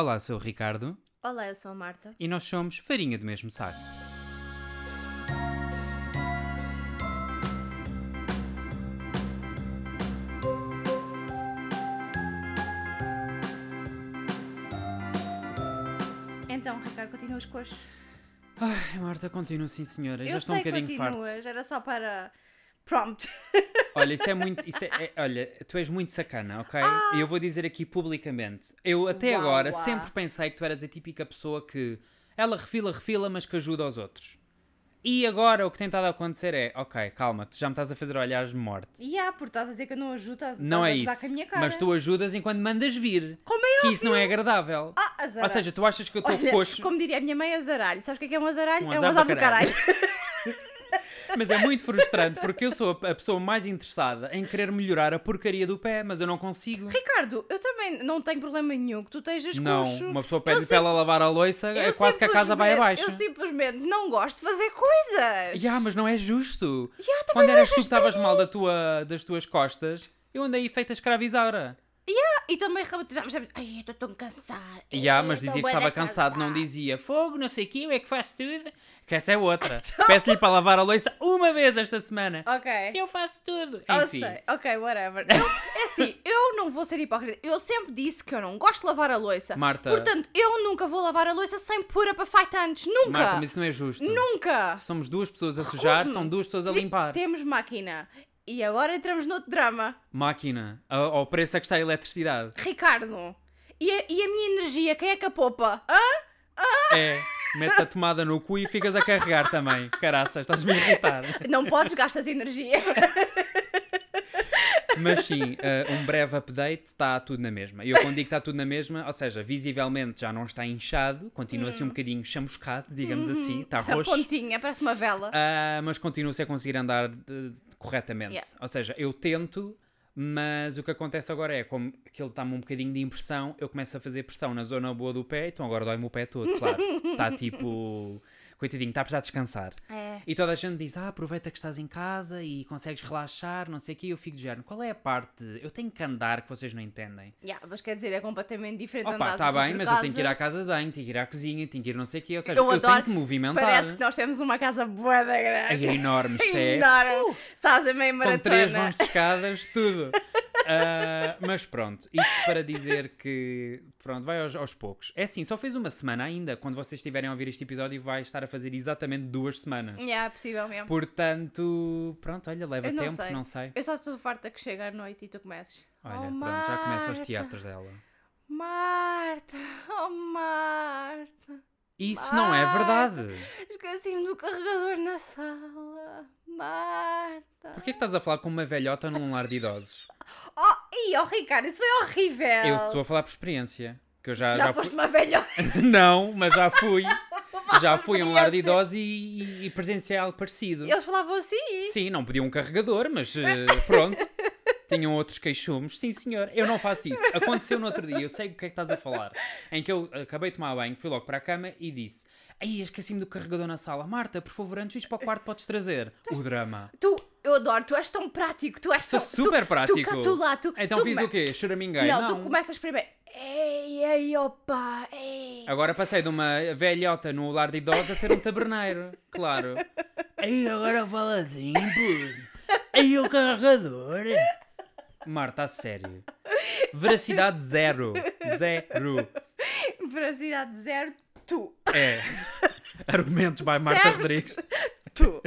Olá, sou o Ricardo Olá, eu sou a Marta. e nós somos Farinha do mesmo saco. Então, Ricardo, continuas com as. Ai, Marta, continuo sim, senhora. Já eu estou um sei que bocadinho farto. continuas, era só para. Prompt. Olha, isso é muito. Isso é, é- olha, tu és muito sacana, ok? E eu vou dizer aqui publicamente. Eu até Uau, agora uau. sempre pensei que tu eras a típica pessoa que ela refila, refila, mas que ajuda aos outros. E agora o que tem estado a acontecer é, ok, calma, tu já me estás a fazer olhares de morte. E há, porque estás a dizer que eu não ajudo, estás, Não estás é a gozar isso. com a minha cara. Mas tu ajudas enquanto mandas vir. Como é Que isso não é agradável. Ah, azar. Ou seja, tu achas que eu estou coxo. como diria a minha mãe, azaralho. Sabes o que é, que é um azaralho? Um é um azar do do caralho. Mas é muito frustrante porque eu sou a pessoa mais interessada em querer melhorar a porcaria do pé, mas eu não consigo. Ricardo, eu também não tenho problema nenhum que tu estejas Não, coxo. uma pessoa pede para ela lavar a louça, é quase que a casa vai abaixo. Eu simplesmente não gosto de fazer coisas. Ya, mas não é justo. Também Quando não eras tu que estavas mal da tua, das tuas costas, eu andei feita escravizada. E também já- Ai, estou tão cansada. Há, Ai, mas dizia que estava cansado, não dizia fogo, não sei o que, eu é que faço tudo. Que essa é outra. Peço-lhe para lavar a louça uma vez esta semana. Ok. Eu faço tudo. Eu Enfim. sei. Ok, whatever. Eu- é assim, eu não vou ser hipócrita. Eu sempre disse que eu não gosto de lavar a louça. Marta. Portanto, eu nunca vou lavar a louça sem pôr a antes. Nunca. Marta, mas isso não é justo. Nunca. Somos duas pessoas a sujar, são duas pessoas a limpar. Temos máquina. E agora entramos noutro drama. Máquina. A- Ao preço a que está a eletricidade. Ricardo. E a, e a minha energia, quem é que a poupa? Hã? É. Mete a tomada no cu e ficas a carregar também. Caraças, estás-me a irritar. Não podes gastar energia. Mas sim, eh, um breve update, está tudo na mesma. E eu quando digo que está tudo na mesma, ou seja, visivelmente já não está inchado, continua assim um bocadinho chamuscado, digamos assim, está A roxo. pontinha, parece uma vela. Ah, mas continua-se a conseguir andar de- corretamente. Yeah. Ou seja, eu tento, mas o que acontece agora é, como aquilo está-me um bocadinho de impressão, eu começo a fazer pressão na zona boa do pé, então agora dói-me o pé todo, claro. Está tipo. Coitadinho, está a precisar descansar. É. E toda a gente diz: Ah, aproveita que estás em casa e consegues relaxar, não sei o quê. Eu fico de género: Qual é a parte? Eu tenho que andar que vocês não entendem. Yeah, mas quer dizer, é completamente diferente Opa, está bem, mas casa. eu tenho que ir à casa de banho, tenho que ir à cozinha, tenho que ir não sei o quê. Ou seja, Eu eu, adoro. tenho que movimentar. Parece que nós temos uma casa boa da grande. É enorme, isto é. Enorme. Sabes, é meio com maratona. três vãos de escadas, tudo. Ah, mas pronto, isto para dizer que pronto, vai aos, aos poucos. É assim, só fez uma semana ainda. Quando vocês estiverem a ouvir este episódio, vai estar a fazer exatamente duas semanas. Yeah, é possível mesmo. Portanto, pronto, olha, leva não tempo, sei. não sei. Eu só estou farta que chega à noite e tu comeces. Olha, Oh, pronto, já começam os Marta, teatros dela. Marta, oh Marta, Isso não é verdade. esqueci-me do carregador na sala. Marta. Porquê que estás a falar com uma velhota num lar de idosos? Oh, ih, oh Ricardo, isso foi horrível. Eu estou a falar por experiência. Que eu já, Já, já foste fui... uma velhota. Não, mas já fui. Já fui a um lar de idosos e, e presenciei algo parecido. Eles falavam assim. Sim, não pediam um carregador, mas eh, pronto. Tinham outros queixumes. Sim, senhor, eu não faço isso. Aconteceu no outro dia, eu sei o que é que estás a falar. Em que eu acabei de tomar banho, fui logo para a cama e disse: Aí, esqueci-me do carregador na sala. Marta, por favor, antes de ires para o quarto, podes trazer. O drama. Tu, eu adoro, tu és tão prático, tu és Sou tão... super tu, prático. Tu, tu lá, tu... Então tu fiz come- o quê? Choraminguei? Não, Não. tu começas primeiro. Ei, ei, opa, ei. Agora passei de uma velhota no lar de idosos a ser um taberneiro. Claro. Aí agora fala assim, puto. Aí o carregador. Marta, a sério. Veracidade zero. Zero. Veracidade zero, tu. É. Argumentos by Marta Certo. Rodrigues. Tu.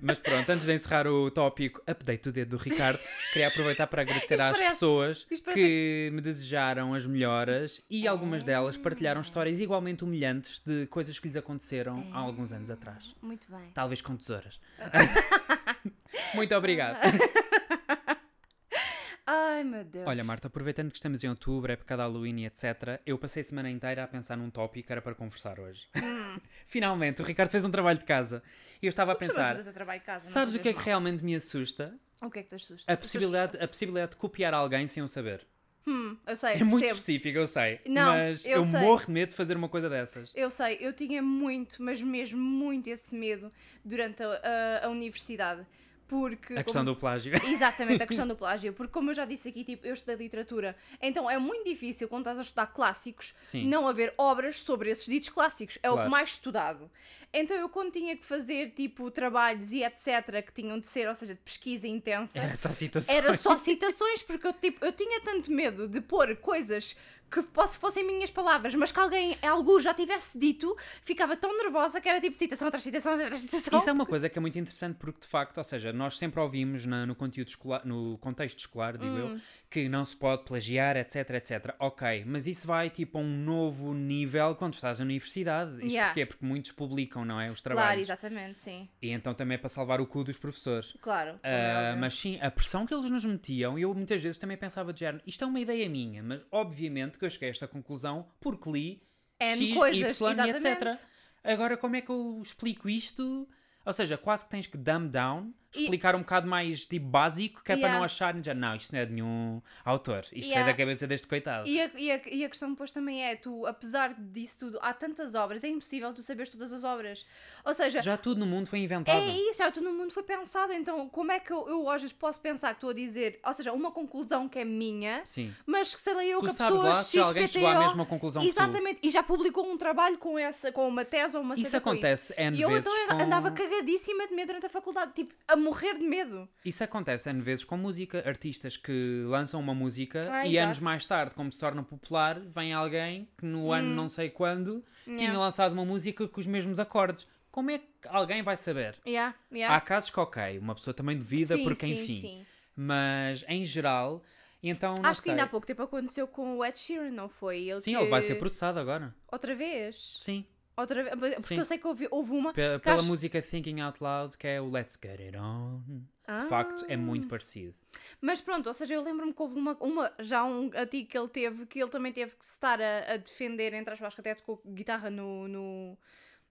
Mas pronto, antes de encerrar o tópico update do dedo do Ricardo, queria aproveitar para agradecer às parece- pessoas que me desejaram as melhoras e algumas delas partilharam histórias igualmente humilhantes de coisas que lhes aconteceram há alguns anos atrás. Muito bem. Talvez com tesouras. Muito obrigado. Ai, meu Deus. Olha, Marta, aproveitando que estamos em outubro, época de Halloween e etc., eu passei a semana inteira a pensar num tópico que era para conversar hoje. Finalmente, o Ricardo fez um trabalho de casa e eu estava a Hum. Vais pensar: fazer o teu trabalho de casa, sabes o que é que fazias realmente me assusta? mal. O que é que te assusta? A possibilidade, a possibilidade de copiar alguém sem eu saber. Hum, eu sei, É muito percebo. específico, eu sei. Não, mas eu eu, sei. morro de medo de fazer uma coisa dessas. Eu sei, eu tinha muito, mas mesmo muito esse medo durante a, a- a universidade. Porque. A questão como- do plágio. Exatamente, a questão do plágio. Porque, como eu já disse aqui, tipo, eu estudei literatura, então é muito difícil quando estás a estudar clássicos Sim. não haver obras sobre esses ditos clássicos. É o Claro. que mais estudado. Então, eu, quando tinha que fazer, tipo, trabalhos e etc., que tinham de ser, ou seja, de pesquisa intensa, Era só citações. era só citações, porque eu, tipo, eu tinha tanto medo de pôr coisas que posse- fossem minhas palavras, mas que alguém, algo já tivesse dito, ficava tão nervosa que era tipo citação atrás citação atrás citação. Isso é uma coisa que é muito interessante porque, de facto, ou seja, nós sempre ouvimos na- no conteúdo escolar, no contexto escolar, digo Hum. eu, que não se pode plagiar, etc, etc. Ok, mas isso vai tipo a um novo nível quando estás na universidade. Isto Yeah. porquê? Porque muitos publicam, não é? Os Claro, trabalhos. exatamente, sim. e então também é para salvar o cu dos professores. Claro. óbvio. mas sim, a pressão que eles nos metiam, e eu muitas vezes também pensava de género, isto é uma ideia minha, mas obviamente que eu cheguei a esta conclusão porque li N X, coisas, Y etc. Agora, como é que eu explico isto? Ou seja, quase que tens que dumb down, E- explicar um bocado mais tipo básico, que é para Yeah. não acharem já, não, isto não é de nenhum autor, isto Yeah. é da cabeça deste coitado. E a, e, a, e a questão depois também é, tu, apesar disso tudo, há tantas obras, é impossível tu saberes todas as obras. Ou seja, Já tudo no mundo foi inventado. é isso, já tudo no mundo foi pensado, então como é que eu, eu vezes posso pensar que estou a dizer, ou seja, uma conclusão que é minha, Sim. mas que sei lá eu Tu que a pessoa lá se alguém chegou à mesma conclusão. Exatamente, e já publicou um trabalho com essa, com uma tese ou uma Isso acontece N E eu então andava cagadíssima de medo durante a faculdade, tipo, a morrer de medo. Isso acontece N vezes com música. Artistas que lançam uma música Ah, e exato. anos mais tarde, como se torna popular, vem alguém que no ano não sei quando tinha Hum. Yeah. lançado uma música com os mesmos acordes. Como é que alguém vai saber? Yeah, yeah. Há casos que, ok, uma pessoa também duvida, Sim, porque sim, enfim. sim. Mas em geral, então Acho que sei. ainda há pouco tempo aconteceu com o Ed Sheeran, não foi? Ele Sim, que... ele vai ser processado agora. Outra vez? Sim. Outra vez? Porque Sim. eu sei que houve, houve uma. Pe- que pela acho- música Thinking Out Loud, que é o Let's Get It On. De facto, é Ah. muito parecido. Mas pronto, ou seja, eu lembro-me que houve uma, uma já um artigo que ele teve que ele também teve que estar a, a defender, entre aspas, que até tocou guitarra no, no,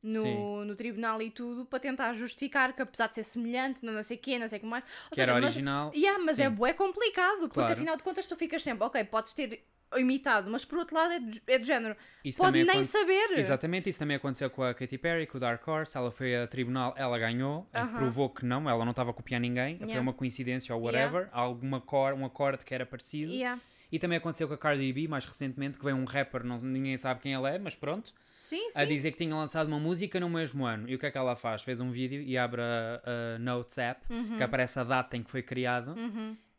no, no tribunal e tudo, para tentar justificar que apesar de ser semelhante, não sei o quê, não sei o que mais. Ou Que era mas- original. Yeah, mas é sim. bué complicado, porque Claro. afinal de contas tu ficas sempre, ok, podes ter imitado, mas por outro lado é do, é do género, Isso pode nem aconte- saber. Exatamente, isso também aconteceu com a Katy Perry, com o Dark Horse. Ela foi a tribunal, ela ganhou, e Aham. provou que não, ela não estava a copiar ninguém. Foi Yeah. uma coincidência ou Yeah. whatever. Alguma cor, um acorde que era parecido. Yeah. E também aconteceu com a Cardi B, mais recentemente, que veio um rapper, não, ninguém sabe quem ele é, mas pronto, Sim, sim. a dizer que tinha lançado uma música no mesmo ano. E o que é que ela faz? Fez um vídeo e abre a, a Notes app, Uhum. que aparece a data em que foi criado,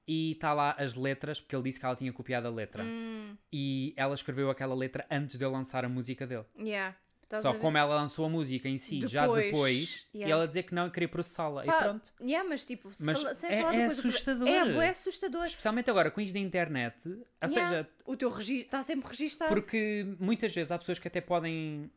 e está lá as letras, porque ele disse que ela tinha copiado a letra. Hum, E ela escreveu aquela letra antes de ele lançar a música dele. yeah. Estás Só como ela lançou a música em si, já Depois, depois, e yeah. ela dizer que não queria processá-la. E pronto. Yeah, mas tipo, se Mas fala, sem é- falar é coisa assustador. É, bué assustador. Especialmente agora com isto da internet, ou Yeah. seja, O teu registro está sempre registado. porque muitas vezes há pessoas que até podem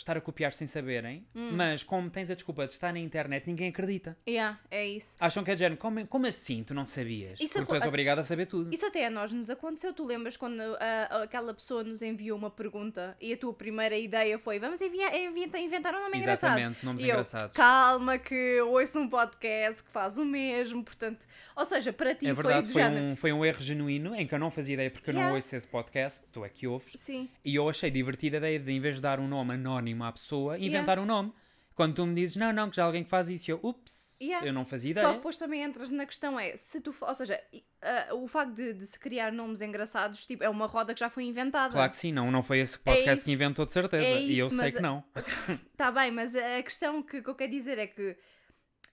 estar a copiar sem saberem, Hum. mas como tens a desculpa de estar na internet, ninguém acredita. Yeah, é isso. Acham que é género, como, como assim tu não sabias? Isso Porque tu és obrigado a saber tudo. Isso até a nós nos aconteceu. Tu lembras quando ah, aquela pessoa nos enviou uma pergunta e a tua primeira ideia foi vamos enviar, inventa- inventar um nome engraçado. Exatamente, nomes E eu, engraçados. Calma que ouço um podcast que faz o mesmo, portanto, ou seja, para ti É foi verdade, foi género. um, foi um erro genuíno em que eu não fazia ideia porque eu Yeah. não ouço esse podcast, tu é que ouves. Sim. E eu achei divertida a ideia de, em vez de dar um nome anónimo à pessoa, inventar um nome. Quando tu me dizes, não, não, que já alguém que faz isso, eu, ups, Yeah. eu não fazia Só ideia. que depois também entras na questão é, se tu, ou seja, ah, o facto de, de se criar nomes engraçados, tipo, é uma roda que já foi inventada. Claro que sim, não, não foi esse podcast É isso. que inventou de certeza. É e eu isso, sei que não. Tá bem, mas a questão que, que eu quero dizer é que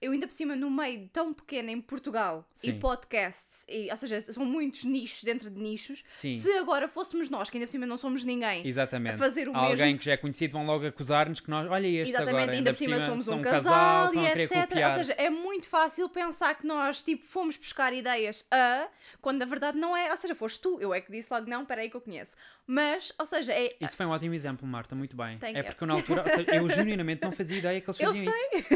eu ainda por cima no meio tão pequeno em Portugal e Sim. podcasts, e, ou seja, são muitos nichos dentro de nichos. Sim. Se agora fôssemos nós, que ainda por cima não somos ninguém, Exatamente. a fazer o Alguém mesmo. que já é conhecido vão logo acusar-nos que nós, olha este Exatamente, agora, ainda por cima somos são um casal, e etc. copiar. Ou seja, é muito fácil pensar que nós tipo, fomos buscar ideias a, quando na verdade não é. Ou seja, foste tu, eu é que disse logo, não, peraí que eu conheço. Mas, ou seja, é. Isso foi um ótimo exemplo, Marta, muito bem. Thank é you. porque na altura, seja, eu genuinamente não fazia ideia que eles Eu faziam isso.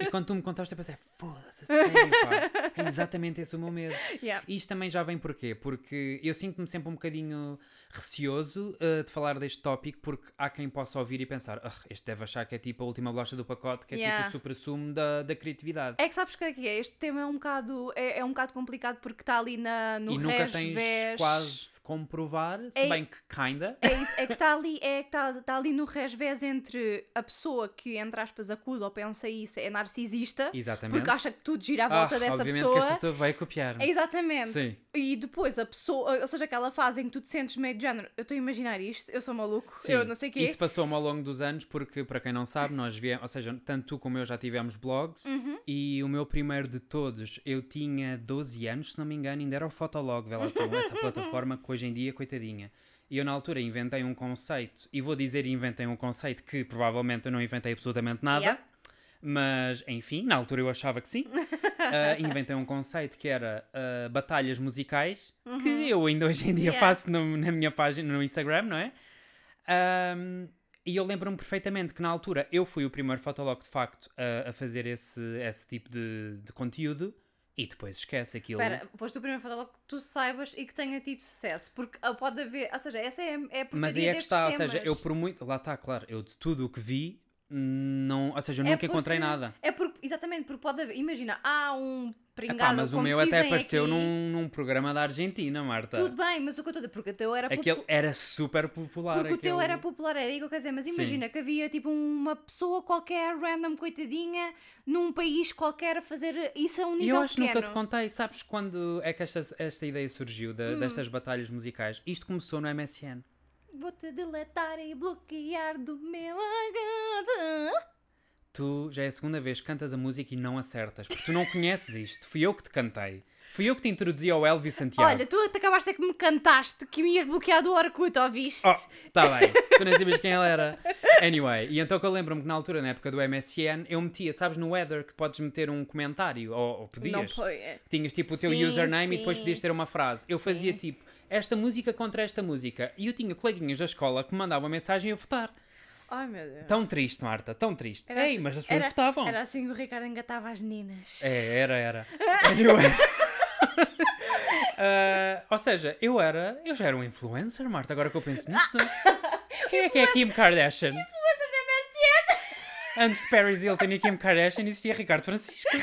E quando tu me contaste, eu pensei, foda-se, sério, pá. É exatamente esse o meu medo. Yeah. E isto também já vem porquê? Porque eu sinto-me sempre um bocadinho receoso uh, de falar deste tópico, porque há quem possa ouvir e pensar, "Ah, este deve achar que é tipo a última bolacha do pacote, que é Yeah. tipo o supra-sumo da, da criatividade. É que sabes o que é que é? Este tema é um bocado, é, é um bocado complicado porque está ali na, no e nunca res, tens quase como provar, se É- bem que kinda. É isso, é que está ali, é que está tá ali no resvés entre a pessoa que, entre aspas, acusa ou pensa isso é narcisista. Exatamente. Porque acha que tudo gira à volta ah, dessa obviamente pessoa. que esta pessoa vai copiar. Exatamente. Sim. E depois a pessoa, ou seja, aquela fase em que tu te sentes meio de género, eu estou a imaginar isto, eu sou maluco, Sim, eu não sei o quê. Isso passou-me ao longo dos anos, porque, para quem não sabe, nós viemos, ou seja, tanto tu como eu já tivemos blogs, Uhum. e o meu primeiro de todos, eu tinha 12 anos, se não me engano, ainda era o Fotolog, tu, essa plataforma que hoje em dia, coitadinha. E eu na altura inventei um conceito, e vou dizer inventei um conceito que provavelmente eu não inventei absolutamente nada, Yeah. Mas enfim, na altura eu achava que sim. Ah, inventei um conceito que era ah, batalhas musicais, que eu ainda hoje em dia Uhum. Yeah. faço no- na minha página no Instagram, não é? Ahm, e eu lembro-me perfeitamente que na altura eu fui o primeiro fotolog de facto a, a fazer esse, esse tipo de, de conteúdo e depois esquece aquilo. Espera, foste o primeiro fotógrafo que tu saibas e que tenha tido sucesso. Porque ah, pode haver, ou seja, essa é, é a Mas aí é que está, ou destes seja, temas. eu por muito. Lá está, claro, eu de tudo o que vi, não, ou seja, eu É nunca encontrei porque- nada. É porque, exatamente, porque pode haver, imagina, há um pringado, Epá, mas o meu até apareceu aqui. num, num programa da Argentina, Marta. Tudo bem, mas o que eu estou a dizer, porque o teu era Aquele popu- era super popular. Porque o teu aquele- era popular, era isso que eu dizer, mas Sim. imagina que havia tipo uma pessoa qualquer, random, coitadinha, num país qualquer a fazer isso a um nível eu acho que nunca te contei, sabes quando é que esta, esta ideia surgiu da- Hum. destas batalhas musicais? Isto começou no MSN. Vou-te deletar e bloquear do meu HD. Tu já é a segunda vez que cantas a música e não acertas, porque tu não conheces isto. Fui eu que te cantei. Fui eu que te introduzi ao Elvio Santiago. Olha, tu te acabaste é que me cantaste que me ias bloquear do Orkut, ouviste? Oh, tá bem. Tu nem sabias quem ele era. Anyway, e então que eu lembro-me que na altura, na época do MSN, eu metia, sabes, no Weather, que podes meter um comentário, ou, ou podias. não foi. é. Tinhas tipo o teu Sim, username e depois sim. podias ter uma frase. Eu fazia tipo esta música contra esta música. E eu tinha coleguinhas da escola que me mandavam mensagem a votar. Ai meu Deus. Tão triste, Marta, tão triste. Era Ei, assim- mas as pessoas era, votavam. Era assim que o Ricardo engatava as meninas. É, era, era. Anyway. Ah, ou seja, eu era. Eu já era um influencer, Marta, agora que eu penso nisso. Quem é que é Kim Kardashian? Influencer da MSN! Antes de Paris Hilton e Kim Kardashian existia Ricardo Francisco.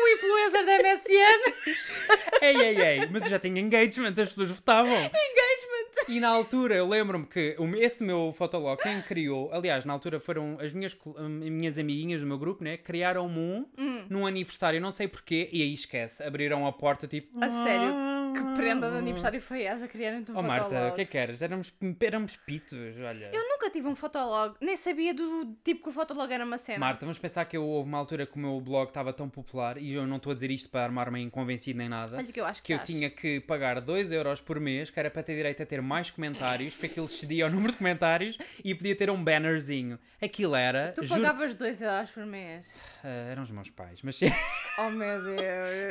O influencer da MSN! ei, ei, ei, mas eu já tinha engagement, as pessoas votavam. Engagement! E na altura eu lembro-me que esse meu fotolog, quem criou, aliás, na altura foram as minhas, hum, minhas amiguinhas do meu grupo, né? Criaram-me um Hum. num aniversário, não sei porquê, e aí esquece, abriram a porta tipo. A sério, que prenda de aniversário foi essa? Criarem-te um Oh Marta, fotolog? o que é que eras? Éramos, éramos pitos, olha. Eu nunca tive um fotolog, nem sabia do tipo que o fotolog era uma cena. Marta, vamos pensar que eu, houve uma altura que o meu blog estava tão popular e eu não estou a dizer isto para armar-me inconvencido nem nada. Olha que eu acho que que eu estás. tinha que pagar 2 euros por mês, que era para ter direito a ter mais comentários, para que ele excedia o número de comentários e podia ter um bannerzinho. Aquilo era. Tu pagavas 2 euros por mês. ah, eram os meus pais, mas. Oh meu Deus.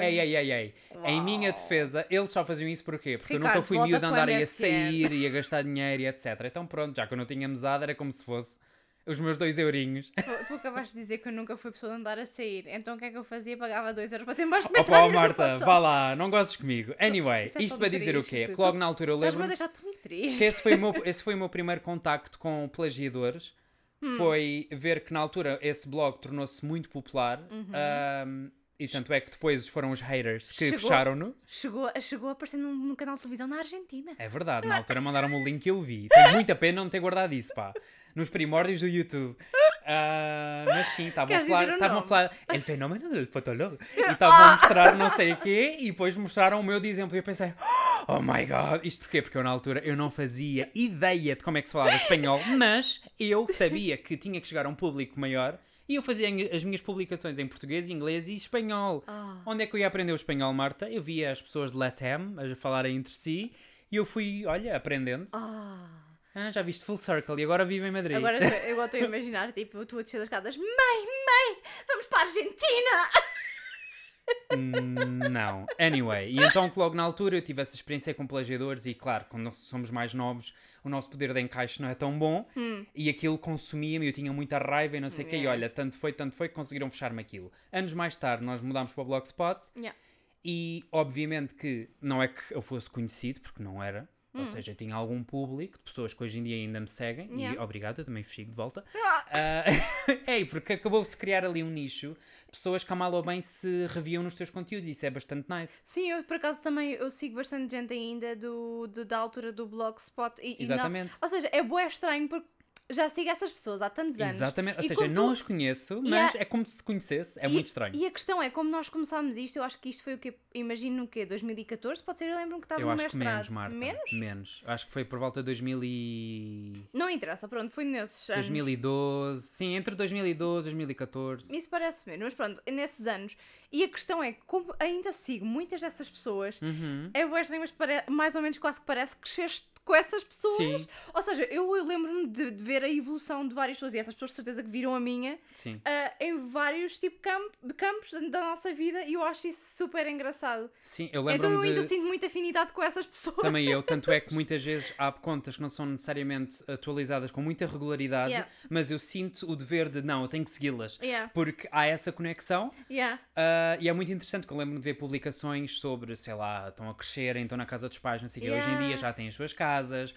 ei, ei, ei, ei. Em Uau. minha defesa, eles só faziam isso porquê? Porque eu Ricardo, nunca fui miúdo a andar aí a MSN. sair e a gastar dinheiro e etc. Então pronto, já que eu não tinha mesada, era como se fosse os meus 2 eurinhos. Tu, tu acabaste de dizer que eu nunca fui pessoa de andar a sair. Então o que é que eu fazia? Pagava 2 euros para ter mais Opa, comentários. oh, no Marta, vá lá, não gozes comigo. Anyway, Isso é isto para dizer o triste. quê? Que logo na altura eu Estás-me a lembro deixar tão triste. que esse foi, o meu, esse foi o meu primeiro contacto com plagiadores. Hum. Foi ver que na altura esse blog tornou-se muito popular. Uhum. ahm, e tanto é que depois foram os haters que fecharam-no. Chegou, chegou a aparecer num, num canal de televisão na Argentina. É verdade, na altura mandaram-me o link e eu vi. Tenho muita pena não ter guardado isso, pá. Nos primórdios do YouTube. Ah, mas sim, estavam a falar, estavam a falar El fenómeno del fotolog. E estavam a mostrar não sei o quê e depois mostraram o meu de exemplo. E eu pensei, oh my god, isto porquê? Porque eu na altura eu não fazia ideia de como é que se falava espanhol, mas eu sabia que tinha que chegar a um público maior. E eu fazia as minhas publicações em português, inglês e espanhol. Ah. Onde é que eu ia aprender o espanhol, Marta? Eu via as pessoas de Latam a falarem entre si e eu fui, olha, aprendendo. Ah. Ah, já viste Full Circle e agora vivo em Madrid. Agora eu estou a imaginar, tipo, tu a descer das escadas. Mãe, mãe, vamos para a Argentina! Hum, não. Anyway, e então que logo na altura eu tive essa experiência com plagiadores e claro, quando nós somos mais novos, o nosso poder de encaixe não é tão bom e aquilo consumia-me, eu tinha muita raiva e não sei o quê, e Yeah. olha, tanto foi, tanto foi que conseguiram fechar-me aquilo. Anos mais tarde nós mudámos para o Blogspot Yeah. E obviamente que não é que eu fosse conhecido, porque não era. Ou seja, eu tinha algum público de pessoas que hoje em dia ainda me seguem. E Yeah. obrigado, eu também fui de volta. Ah, é, porque acabou-se criar ali um nicho de pessoas que a mal ou bem se reviam nos teus conteúdos. Isso é bastante nice. Sim, eu por acaso também eu sigo bastante gente ainda do, do- da altura do Blogspot. E, e não- Exatamente. ou seja, é bué estranho porque já sigo essas pessoas há tantos anos. Exatamente. Ou E seja, não tu- as conheço, mas há- é como se se conhecesse. É E- muito estranho. E a questão é, como nós começámos isto, eu acho que isto foi o que imagino o quê? 2014? Pode ser, eu lembro-me que estava Eu no acho que mestrado. menos, Marta. Menos? Menos. Acho que foi por volta de 2000 e... Não interessa, pronto, foi nesses anos. 2012. Sim, entre 2012 e 2014. Isso parece menos, mas pronto, nesses anos. E a questão é, como ainda sigo muitas dessas pessoas, Uhum. é bué estranho, mas mais ou menos quase que parece que cresceste com essas pessoas. Sim. Ou seja, eu, eu lembro-me de, de ver a evolução de várias pessoas, e essas pessoas de certeza que viram a minha, ah, em vários tipo camp- campos da nossa vida, e eu acho isso super engraçado. Sim, eu Então eu lembro-me ainda de... sinto muita afinidade com essas pessoas. Também eu, tanto é que muitas vezes há contas que não são necessariamente atualizadas com muita regularidade, Yeah. mas eu sinto o dever de não, eu tenho que segui-las. Yeah. Porque há essa conexão Yeah. ah, e é muito interessante que eu lembro de ver publicações sobre, sei lá, estão a crescerem, estão na casa dos pais, não sei o quê. Hoje em dia já têm as suas casas,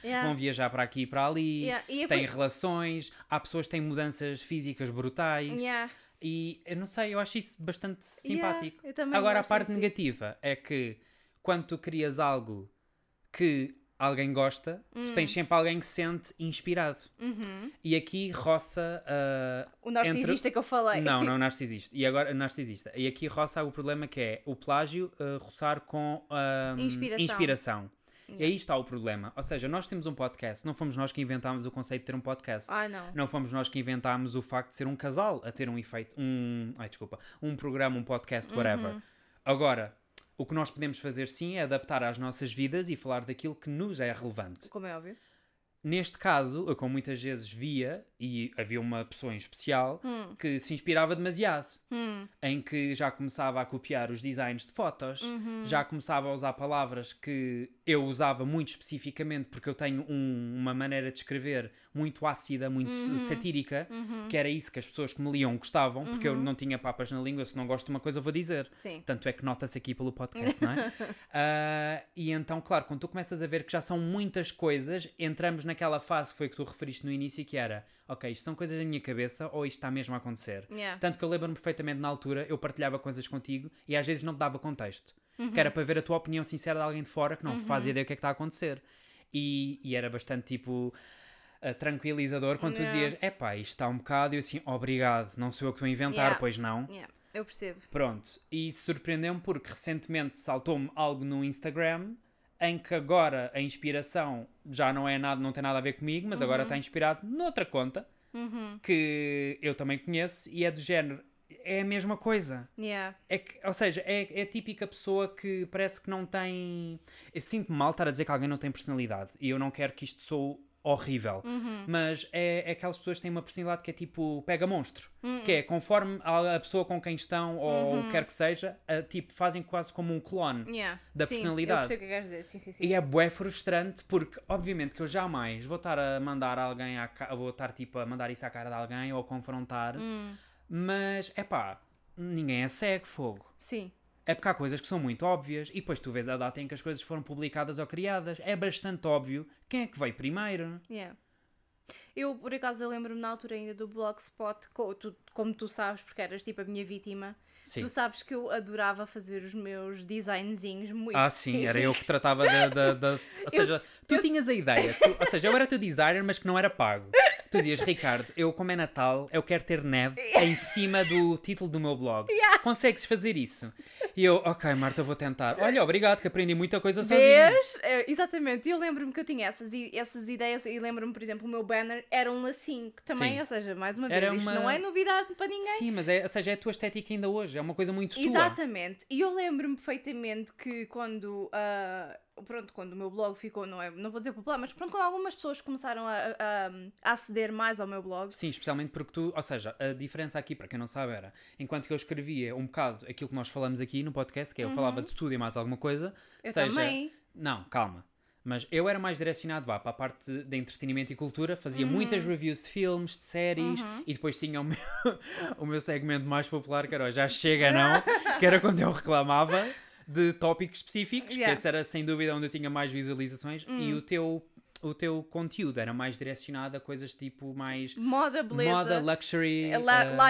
Yeah. vão viajar para aqui e para ali, Yeah. E têm relações, há pessoas que têm mudanças físicas brutais. Yeah. E eu não sei, eu acho isso bastante simpático. Agora, a parte assim. negativa é que quando tu crias algo que alguém gosta, tu Hum. tens sempre alguém que se sente inspirado. Uhum. E aqui roça. ah, O narcisista que eu falei. Não, não narcisista. E agora, narcisista. E aqui roça o problema que é o plágio ah, roçar com ah, Inspiração. inspiração. E aí está o problema. Ou seja, nós temos um podcast, não fomos nós que inventámos o conceito de ter um podcast. Ai, não. Não fomos nós que inventámos o facto de ser um casal a ter um efeito, um, ai, desculpa, um programa, um podcast, whatever. Uhum. Agora, o que nós podemos fazer sim é adaptar às nossas vidas e falar daquilo que nos é relevante. Como é óbvio. Neste caso, eu como muitas vezes via, e havia uma pessoa em especial, Hum. que se inspirava demasiado, Hum. em que já começava a copiar os designs de fotos, Uhum. já começava a usar palavras que eu usava muito especificamente porque eu tenho um- uma maneira de escrever muito ácida, muito Uhum. satírica, que era isso que as pessoas que me liam gostavam, porque Uhum. eu não tinha papas na língua, se não gosto de uma coisa eu vou dizer. Sim. Tanto é que nota-se aqui pelo podcast, não é? Ah, e então, claro, quando tu começas a ver que já são muitas coisas, entramos naquela fase que foi que tu referiste no início, que era, ok, isto são coisas da minha cabeça ou isto está mesmo a acontecer? Yeah. Tanto que eu lembro-me perfeitamente na altura, eu partilhava coisas contigo e às vezes não te dava contexto. Uhum. Que era para ver a tua opinião sincera de alguém de fora que não faz ideia do que é que está a acontecer. E, e era bastante tipo. ah, tranquilizador quando tu Yeah. dizias, epá, isto está um bocado, e eu assim, obrigado, não sou eu que estou a inventar, Yeah. pois não. Yeah. Eu percebo. Pronto, e surpreendeu-me porque recentemente saltou-me algo no Instagram em que agora a inspiração já não é nada, não tem nada a ver comigo, mas Uhum. agora está inspirado noutra conta que eu também conheço e é do género. É a mesma coisa. Yeah. É que, ou seja, é, é a típica pessoa que parece que não tem. Eu sinto-me mal estar a dizer que alguém não tem personalidade e eu não quero que isto sou horrível, mas é, é aquelas pessoas que têm uma personalidade que é tipo pega monstro, que é conforme a, a pessoa com quem estão ou o que quer que seja, a, tipo fazem quase como um clone. Yeah. Da sim, personalidade. Eu o que queres dizer. Sim, sim, sim. E é bué frustrante porque, obviamente, que eu jamais vou estar a mandar alguém à ca... vou estar tipo a mandar isso à cara de alguém ou a confrontar, Hum. mas é pá, ninguém é cego, fogo. Sim. É porque há coisas que são muito óbvias e depois tu vês a data em que as coisas foram publicadas ou criadas. É bastante óbvio quem é que veio primeiro. Yeah. Eu, por acaso, eu lembro-me na altura ainda do Blogspot, como tu sabes, porque eras tipo a minha vítima. Sim. Tu sabes que eu adorava fazer os meus designzinhos muito Ah, sim, era eu que tratava da. da, da- Ou seja, tu tinhas a ideia, tu- ou seja, eu era teu designer, mas que não era pago. Tu dizias, Ricardo, eu, como é Natal, eu quero ter neve em cima do título do meu blog. Consegues fazer isso? E eu, ok, Marta, eu vou tentar. Olha, obrigado, que aprendi muita coisa sozinho. Vês? É, exatamente, e eu lembro-me que eu tinha essas, essas ideias e lembro-me, por exemplo, o meu banner era um lacinho, que também, Sim. ou seja, mais uma vez, Era isto uma- não é novidade para ninguém. Sim, mas é, ou seja, é a tua estética ainda hoje. É uma coisa muito tua. Exatamente. E eu lembro-me perfeitamente que quando, ah, pronto, quando o meu blog ficou, não, é, não vou dizer popular, mas pronto, quando algumas pessoas começaram a, a- a aceder mais ao meu blog, Sim, especialmente porque tu, ou seja, a diferença aqui, para quem não sabe, era enquanto que eu escrevia um bocado aquilo que nós falamos aqui no podcast, que é eu falava de tudo e mais alguma coisa, Uhum. Eu seja. também. Não, calma. Mas eu era mais direcionado vá, para a parte de entretenimento e cultura, fazia Uhum. muitas reviews de filmes, de séries e depois tinha o meu, o meu segmento mais popular, que era Já Chega Não, que era quando eu reclamava de tópicos específicos, Yeah. Hum. que esse era sem dúvida onde eu tinha mais visualizações e o teu, o teu conteúdo era mais direcionado a coisas tipo mais moda, beleza, moda, luxury, eh,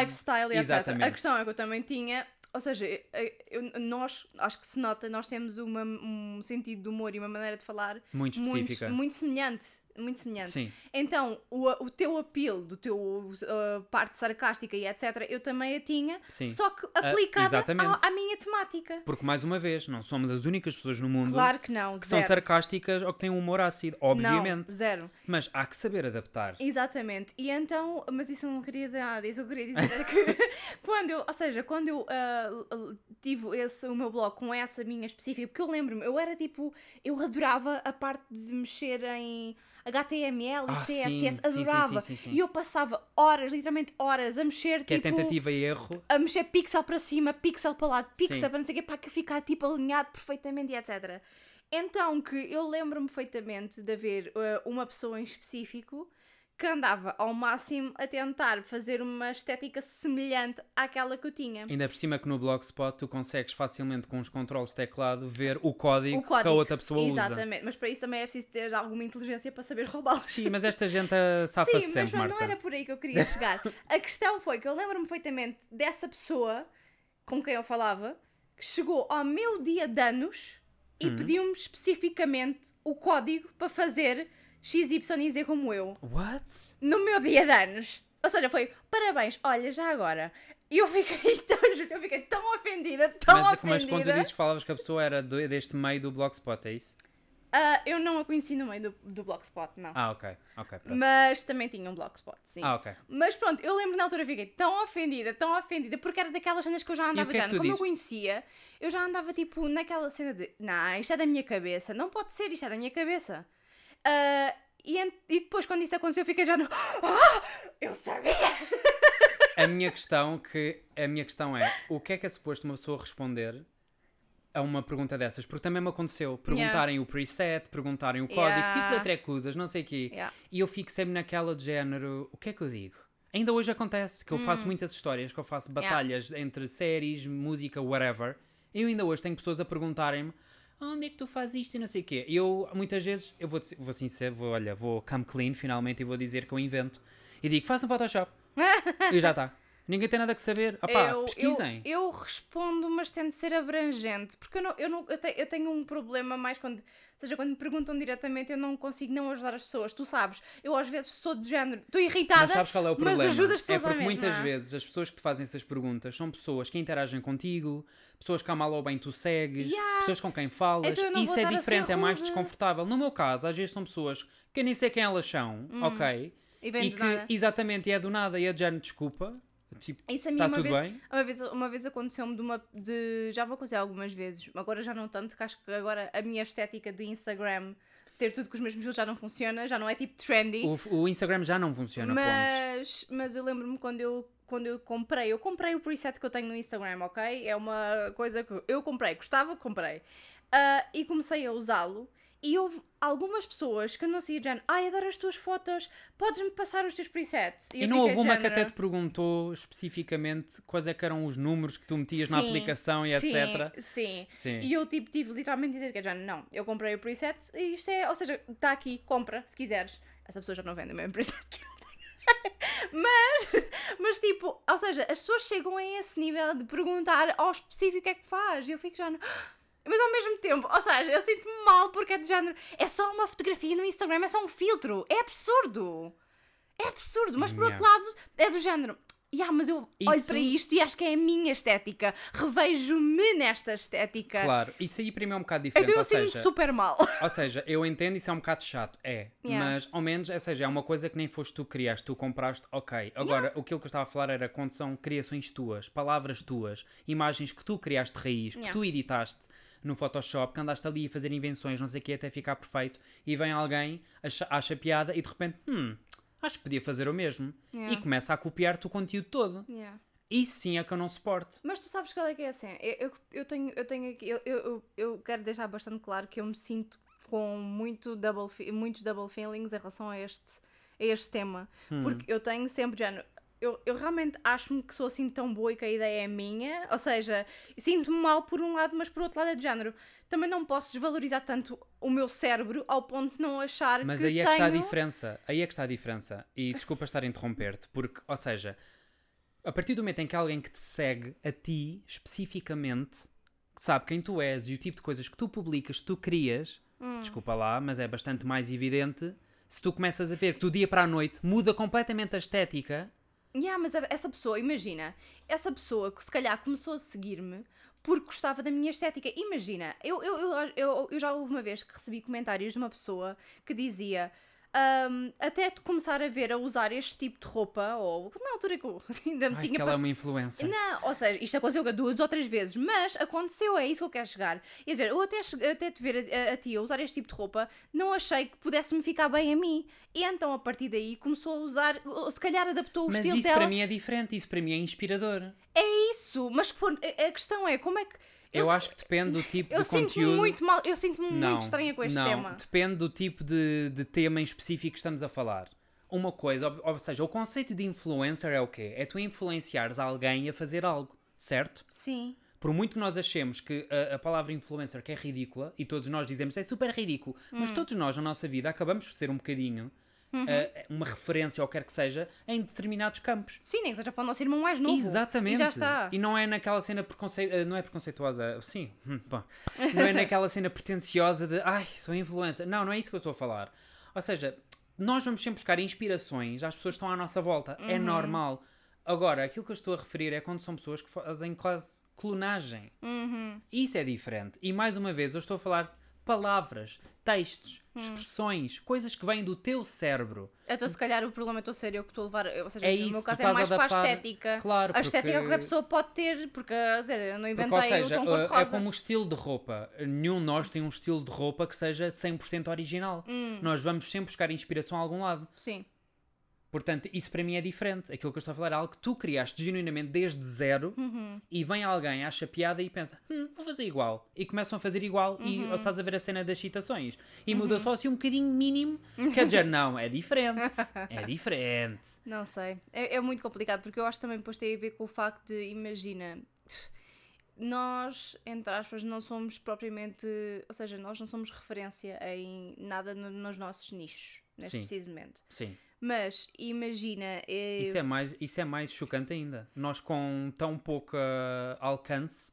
lifestyle e etc. exatamente. A questão é que eu também tinha, ou seja, eu- eu- nós, acho que se nota, nós temos uma- um sentido de humor e uma maneira de falar Muito específica. muito, muito semelhante. Muito semelhante. Sim. Então, o, o teu apelo, do teu uh, parte sarcástica e etc., eu também a tinha, Sim. só que aplicada exatamente. à, à minha temática. Porque, mais uma vez, não somos as únicas pessoas no mundo Claro que não, que são sarcásticas ou que têm um humor ácido, obviamente. Não, zero. Mas há que saber adaptar. Exatamente. E então, mas isso eu não queria dizer nada, isso eu queria dizer era que quando eu, ou seja, quando eu ah, l- tive esse, o meu blog com essa minha específica, porque eu lembro-me, eu era tipo, eu adorava a parte de mexer em HTML e Ah, CSS, sim, adorava. sim, sim. E eu passava horas, literalmente horas, a mexer Que é tipo. tentativa e erro. a mexer pixel para cima, pixel para lado, pixel para não sei o quê, para que ficar tipo alinhado perfeitamente e etc. Então que eu lembro-me perfeitamente de haver uh, uma pessoa em específico que andava ao máximo a tentar fazer uma estética semelhante àquela que eu tinha. Ainda por cima que no Blogspot tu consegues facilmente com os controles de teclado ver o código, O código. que a outra pessoa usa. Exatamente, mas para isso também é preciso ter alguma inteligência para saber roubá-los. Sim, mas esta gente safa-se Sim, mas sempre, Marta. não era por aí que eu queria chegar. A questão foi que eu lembro-me perfeitamente dessa pessoa com quem eu falava que chegou ao meu dia de anos e Hum. pediu-me especificamente o código para fazer XYZ como eu. What? No meu dia de anos. Ou seja, foi parabéns, olha, já agora. E eu fiquei tão, eu fiquei tão ofendida, tão Mas, ofendida. mas quando tu dizes que falavas que a pessoa era do- deste meio do Blogspot, é isso? Ah, eu não a conheci no meio do, do Blogspot, não. Ah, ok. Ok, pronto. Mas também tinha um Blogspot, sim. Ah, ok. Mas pronto, eu lembro na altura fiquei tão ofendida, tão ofendida, porque era daquelas cenas que eu já andava é já. tu Como eu dizes? conhecia, eu já andava tipo naquela cena de não, isto é da minha cabeça, não pode ser, isto é da minha cabeça. Ah, e, e depois, quando isso aconteceu, eu fiquei já no. Ah, eu sabia! A minha questão que a minha questão é o que é que é suposto uma pessoa responder a uma pergunta dessas? Porque também me aconteceu perguntarem o preset, perguntarem o código, Yeah. tipo letra é que usas, não sei o quê. Yeah. E eu fico sempre naquela de género, o que é que eu digo? Ainda hoje acontece que eu faço muitas histórias, que eu faço batalhas entre séries, música, whatever. Eu ainda hoje tenho pessoas a perguntarem-me onde é que tu fazes isto e não sei o quê. Eu, muitas vezes, eu vou, vou sincero, vou, olha, vou come clean finalmente e vou dizer que eu invento. E digo, faça um Photoshop. e já está. Ninguém tem nada que saber. Opá, eu, pesquisem. Eu, eu respondo, mas tento ser abrangente, porque eu, não, eu, não, eu, te- eu tenho um problema mais quando, ou seja, quando me perguntam diretamente, eu não consigo não ajudar as pessoas. Tu sabes, eu às vezes sou do género, estou irritada, Mas sabes qual é o problema? mas ajudo as é pessoas à porque muitas vezes as pessoas que te fazem essas perguntas são pessoas que interagem contigo, pessoas que a mal ou bem tu segues, Yeah. pessoas com quem falas. Então Isso é diferente, é mais desconfortável. No meu caso, às vezes são pessoas que eu nem sei quem elas são, ok? Hum. E vem E que nada. exatamente é do nada e é de género, desculpa. Tipo, Isso a mim está uma vez, bem? uma vez, uma vez aconteceu-me de uma. De, já me aconteceu algumas vezes, agora já não tanto, que acho que agora a minha estética do Instagram, ter tudo com os mesmos filtros já não funciona, já não é tipo trendy. O, o Instagram já não funciona, ponto. Mas, mas eu lembro-me quando eu, quando eu comprei, eu comprei o preset que eu tenho no Instagram, ok? É uma coisa que eu comprei, gostava, comprei. Ah, e comecei a usá-lo. E houve algumas pessoas que não sei de ai, adoro as tuas fotos, podes-me passar os teus presets. E eu não houve uma que até género, te perguntou especificamente quais é que eram os números que tu metias na Sim, aplicação e sim, etc. Sim. Sim. E eu tipo, tive literalmente de dizer que é já não, eu comprei o preset e isto é, ou seja, está aqui, compra, se quiseres. Essa pessoa já não vende o mesmo preset que eu tenho. mas, mas tipo, ou seja, as pessoas chegam a esse nível de perguntar ao específico o que é que faz e eu fico já no... Mas ao mesmo tempo, ou seja, eu sinto-me mal porque é de género, é só uma fotografia no Instagram, é só um filtro, é absurdo. É absurdo, mas por outro lado, é do género. Yeah, mas eu olho Isso- para isto e acho que é a minha estética. Revejo-me nesta estética. Claro, isso aí para mim é um bocado diferente. Então eu sinto seja, super mal. Ou seja, eu entendo isso é um bocado chato, é. Yeah. Mas ao menos, ou seja, é uma coisa que nem foste tu que criaste, tu compraste, ok. Agora, aquilo que eu estava a falar era quando são criações tuas, palavras tuas, imagens que tu criaste de raiz, que Yeah. tu editaste no Photoshop, que andaste ali a fazer invenções, não sei o que, até ficar perfeito, e vem alguém, acha, acha piada e de repente, hum, acho que podia fazer o mesmo. Yeah. E começa a copiar-te o conteúdo todo. Yeah. Isso sim é que eu não suporto. Mas tu sabes qual é que é a cena? Eu, eu, eu tenho, eu tenho aqui, eu, eu, eu- quero deixar bastante claro que eu me sinto com muito double, muitos double feelings em relação a este, a este tema. Porque eu tenho sempre género. Eu, eu realmente acho-me que sou assim tão boa e que a ideia é minha. Ou seja, sinto-me mal por um lado, mas por outro lado é de género. Também não posso desvalorizar tanto o meu cérebro ao ponto de não achar Mas que aí é tenho... que está a diferença. Aí é que está a diferença. E desculpa estar a interromper-te, porque, ou seja, a partir do momento em que alguém que te segue a ti, especificamente, que sabe quem tu és e o tipo de coisas que tu publicas, que tu crias, Hum. desculpa lá, mas é bastante mais evidente Se tu começas a ver que do dia para a noite muda completamente a estética, Yeah, mas essa pessoa, imagina, essa pessoa que se calhar começou a seguir-me porque gostava da minha estética. Imagina, eu, eu, eu, eu já houve uma vez que recebi comentários de uma pessoa que dizia. "Ahm, até te começar a ver a usar este tipo de roupa, ou na altura que eu ainda me ai, tinha que ela é uma influencer. não, ou seja, isto aconteceu duas ou três vezes, mas aconteceu, é isso que eu quero chegar. Quer dizer, eu até, até te ver a, a, a ti a usar este tipo de roupa, não achei que pudesse-me ficar bem a mim. E então, a partir daí, começou a usar, ou se calhar adaptou o Mas estilo isso dela. para mim é diferente, isso para mim é inspirador. É isso, mas a, a questão é, como é que... Eu, se- acho que depende do tipo Eu de conteúdo. sinto-me muito mal, eu sinto-me muito estranha com este não, tema. Depende do tipo de, de tema em específico que estamos a falar. Uma coisa, ou, ou seja, o conceito de influencer é o quê? É tu influenciares alguém a fazer algo, certo? Sim. Por muito que nós achemos que a, a palavra influencer que é ridícula, e todos nós dizemos é super ridículo, Hum. mas todos nós na nossa vida acabamos por ser um bocadinho Uhum. eh, uma referência ou quer que seja em determinados campos. Sim, nem que seja para o nosso irmão mais novo. Exatamente. E já está. E não é naquela cena preconceituosa, não é preconceituosa, sim, hum, pá. não é naquela cena pretenciosa de ai, sou influencer. Não, não é isso que eu estou a falar. Ou seja, nós vamos sempre buscar inspirações às pessoas que estão à nossa volta. É Uhum. normal. Agora, aquilo que eu estou a referir é quando são pessoas que fazem quase clonagem. Uhum. Isso é diferente. E mais uma vez, eu estou a falar palavras, textos, Hum. expressões, coisas que vêm do teu cérebro. Então, se calhar, o problema a ser eu que estou a levar. Ou seja, É no isso, meu caso é a mais para a adaptar- estética. Claro, a estética que porque- qualquer pessoa pode ter, porque, dizer, eu não Porque, inventei ou seja, o tom é como o estilo de roupa. Nenhum de nós tem um estilo de roupa que seja 100% original. Hum. Nós vamos sempre buscar inspiração a algum lado. Sim. Portanto, isso para mim é diferente. Aquilo que eu estou a falar é algo que tu criaste genuinamente desde zero Uhum. e vem alguém, acha piada e pensa, hum, vou fazer igual. E começam a fazer igual e Uhum. estás a ver a cena das citações. E muda só assim um bocadinho mínimo. Quer dizer, não, é diferente. É diferente. Não sei. É, é muito complicado, porque eu acho que também depois tem a ver com o facto de, imagina, nós, entre aspas, não somos propriamente. Ou seja, nós não somos referência em nada no- nos nossos nichos, neste Sim. preciso momento. Sim. Mas imagina. eh, Isso é, mais, isso é mais chocante ainda. Nós com tão pouco uh, alcance.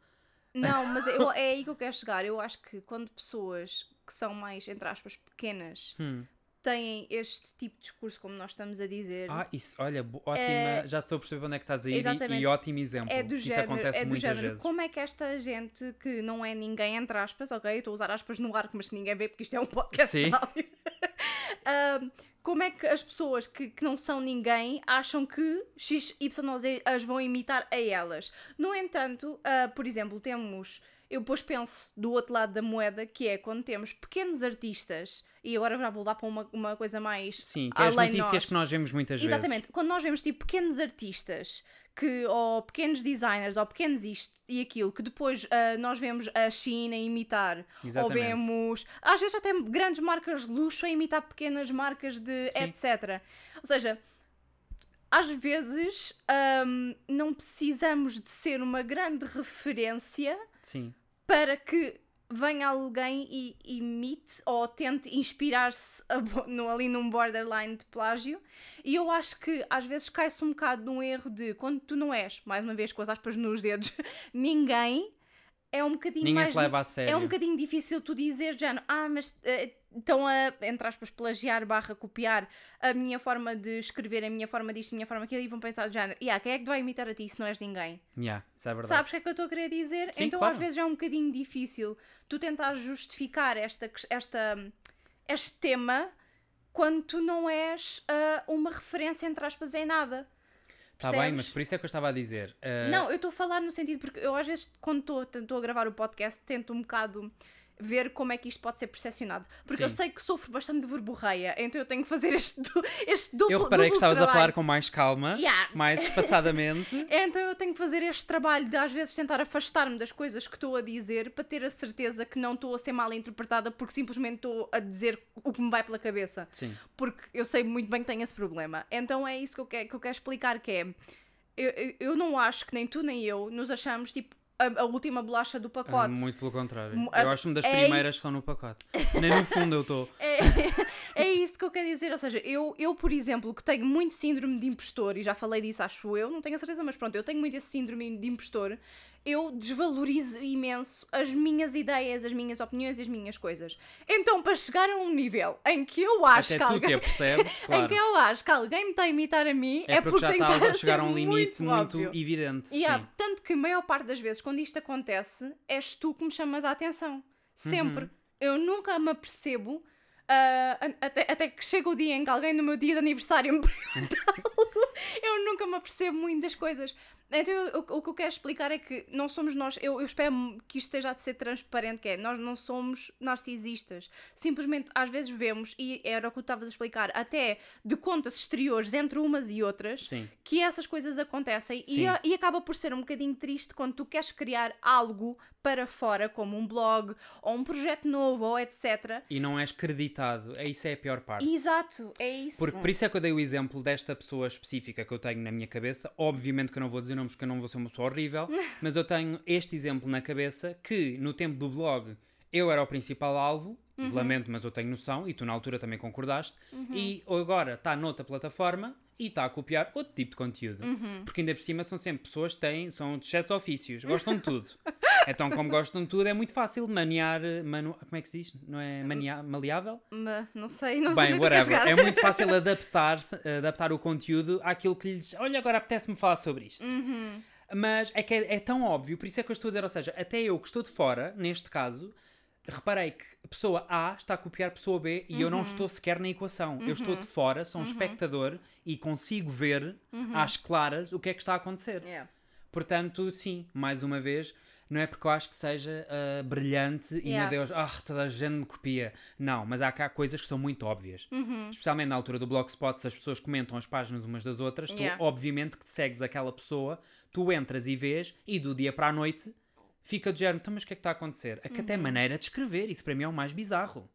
Não, mas eu- é aí que eu quero chegar. Eu acho que quando pessoas que são mais, entre aspas, pequenas Hum. têm este tipo de discurso, como nós estamos a dizer, Ah, isso, olha, ótima. Já estou a perceber onde é que estás a ir e, e ótimo exemplo. é do isso género, acontece é do muitas género. vezes. Como é que esta gente que não é ninguém, entre aspas, ok? Eu Estou a usar aspas no arco, mas ninguém vê porque isto é um podcast. Sim. válido. Como é que as pessoas que, que não são ninguém acham que X, Y Z as vão imitar a elas? No entanto, ah, por exemplo, temos. Eu depois penso do outro lado da moeda, que é quando temos pequenos artistas, e agora já vou lá para uma, uma coisa mais. Sim, que é as notícias nós. que nós vemos muitas vezes. Exatamente. Quando nós vemos tipo pequenos artistas que, ou pequenos designers ou pequenos isto e aquilo que depois ah, nós vemos a China imitar ou Exatamente. vemos às vezes até grandes marcas de luxo a imitar pequenas marcas de Sim. etc. Ou seja, às vezes ahm, não precisamos de ser uma grande referência Sim. para que venha alguém e imite ou tente inspirar-se ali num borderline de plágio. E eu acho que às vezes cai-se um bocado num erro de quando tu não és, mais uma vez com as aspas nos dedos, ninguém. É um bocadinho Ninguém mais te leva a sério. É um bocadinho difícil tu dizer, já, ah, mas eh, estão a, entre aspas, plagiar barra copiar a minha forma de escrever, a minha forma disto, a minha forma aquilo, e vão pensar, já, yeah, quem é que te vai imitar a ti se não és ninguém? Yeah, isso é verdade. Sabes o que é que eu estou a querer dizer? Sim, então claro. às vezes é um bocadinho difícil tu tentar justificar esta, esta, este tema quando tu não és ah, uma referência, entre aspas, em nada. Está Tá bem, mas por isso é que eu estava a dizer. uh, Não, eu estou a falar no sentido porque eu às vezes, quando estou a gravar o podcast, tento um bocado ver como é que isto pode ser percepcionado. Porque eu Sim. sei que sofro bastante de verborreia, então eu tenho que fazer este, du- este duplo Eu reparei que duplo estavas a falar trabalho. com mais calma, Yeah. mais espaçadamente. Então eu tenho que fazer este trabalho de às vezes tentar afastar-me das coisas que estou a dizer para ter a certeza que não estou a ser mal interpretada porque simplesmente estou a dizer o que me vai pela cabeça. Sim. Porque eu sei muito bem que tenho esse problema. Então é isso que eu quero, que eu quero explicar que é. Eu, eu, eu não acho que nem tu nem eu nos achamos tipo a, a última bolacha do Ah, pacote. Muito pelo contrário. Mu- Eu as- acho-me das é primeiras que estão no pacote. Nem no fundo eu estou. É, é isso que eu quero dizer. Ou seja, eu, eu, por exemplo, que tenho muito síndrome de impostor, e já falei disso, acho eu, não tenho a certeza, mas pronto, eu tenho muito esse síndrome de impostor, eu desvalorizo imenso as minhas ideias, as minhas opiniões e as minhas coisas. Então, para chegar a um nível em que eu acho Até que alguém. que a percebes, Em claro. que eu acho que alguém me está a imitar a mim, É é, porque já tem está que a chegar a um limite muito, óbvio. evidente. Yeah, Sim. Tanto que a maior parte das vezes, quando isto acontece, és tu que me chamas a atenção. Sempre. Uhum. Eu nunca me apercebo. Ah, até, até que chega o dia em que alguém no meu dia de aniversário me pergunta algo, eu nunca me apercebo muito das coisas. Então, eu- o, o que eu quero explicar é que não somos nós. Eu, eu espero que isto esteja a ser transparente: que é, nós não somos narcisistas. Simplesmente, às vezes, vemos, e era o que tu estavas a explicar, até de contas exteriores entre umas e outras, Sim. que essas coisas acontecem e, e acaba por ser um bocadinho triste quando tu queres criar algo para fora, como um blog ou um projeto novo ou etc. E não és creditado. É isso é a pior parte. Exato, é isso. Porque por isso é que eu dei o exemplo desta pessoa específica que eu tenho na minha cabeça. Obviamente que eu não vou dizer nomes porque eu não vou ser uma pessoa horrível, mas eu tenho este exemplo na cabeça que no tempo do blog eu era o principal alvo, Uhum. lamento, mas eu tenho noção, e tu na altura também concordaste, e agora está noutra plataforma e está a copiar outro tipo de conteúdo. Uhum. Porque ainda por cima são sempre pessoas que têm, são de sete ofícios, gostam de tudo. então, como gostam de tudo, é muito fácil maniar, manu, como é que se diz? Não é mania, maleável? Ma- não sei, não sei Bem, é whatever. É muito fácil adaptar, adaptar o conteúdo àquilo que lhes. Olha, agora apetece-me falar sobre isto. Uhum. Mas é que é, é tão óbvio, por isso é que eu estou a dizer, ou seja, até eu que estou de fora, neste caso, reparei que a pessoa A está a copiar a pessoa B e Uhum. eu não estou sequer na equação. Eu estou de fora, sou um espectador e consigo ver Uhum. às claras o que é que está a acontecer. Yeah. Portanto, sim, mais uma vez, não é porque eu acho que seja ah, brilhante e, Yeah. meu Deus, ah, toda a gente me copia. Não, mas há cá coisas que são muito óbvias. Uhum. Especialmente na altura do Blogspot, se as pessoas comentam as páginas umas das outras, tu, Yeah. obviamente, que segues aquela pessoa, tu entras e vês, e do dia para a noite fica de género, então, mas o que é que está a acontecer? É que Uhum. até a maneira de escrever, isso para mim é o mais bizarro.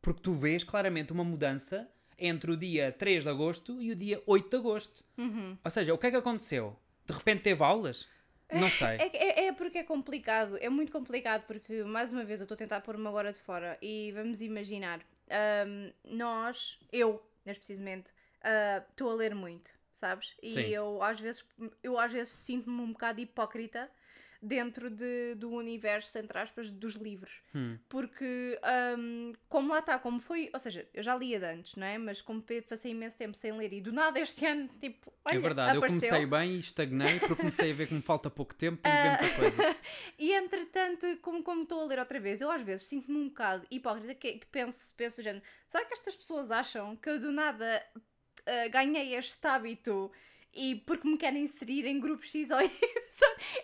Porque tu vês claramente uma mudança entre o dia 3 de agosto e o dia 8 de agosto. Uhum. Ou seja, o que é que aconteceu? De repente teve aulas? Não sei. É, é, é porque é complicado, é muito complicado porque, mais uma vez, eu estou a tentar pôr-me agora de fora e vamos imaginar, ahm, nós, eu, neste precisamente, ah, estou a ler muito, sabes? E Sim. eu às vezes, eu às vezes sinto-me um bocado hipócrita dentro de, do universo, entre aspas, dos livros. Hum. Porque, ahm, como lá está, como foi, ou seja, eu já lia de antes, não é? Mas como passei imenso tempo sem ler e do nada este ano, tipo, olha, é verdade, apareceu. eu comecei bem e estagnei porque comecei a ver que me falta pouco tempo, tenho que ver muita coisa. E entretanto, como como estou a ler outra vez, eu às vezes sinto-me um bocado hipócrita que, que penso, penso, género, será que estas pessoas acham que eu do nada ah, ganhei este hábito e porque me querem inserir em grupos X ou Y?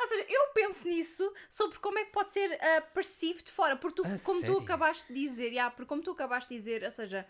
ou seja, eu penso nisso sobre como é que pode ser ah, perceived de fora, porque tu, como sério? tu acabaste de dizer, yeah, porque como tu acabaste de dizer, ou seja,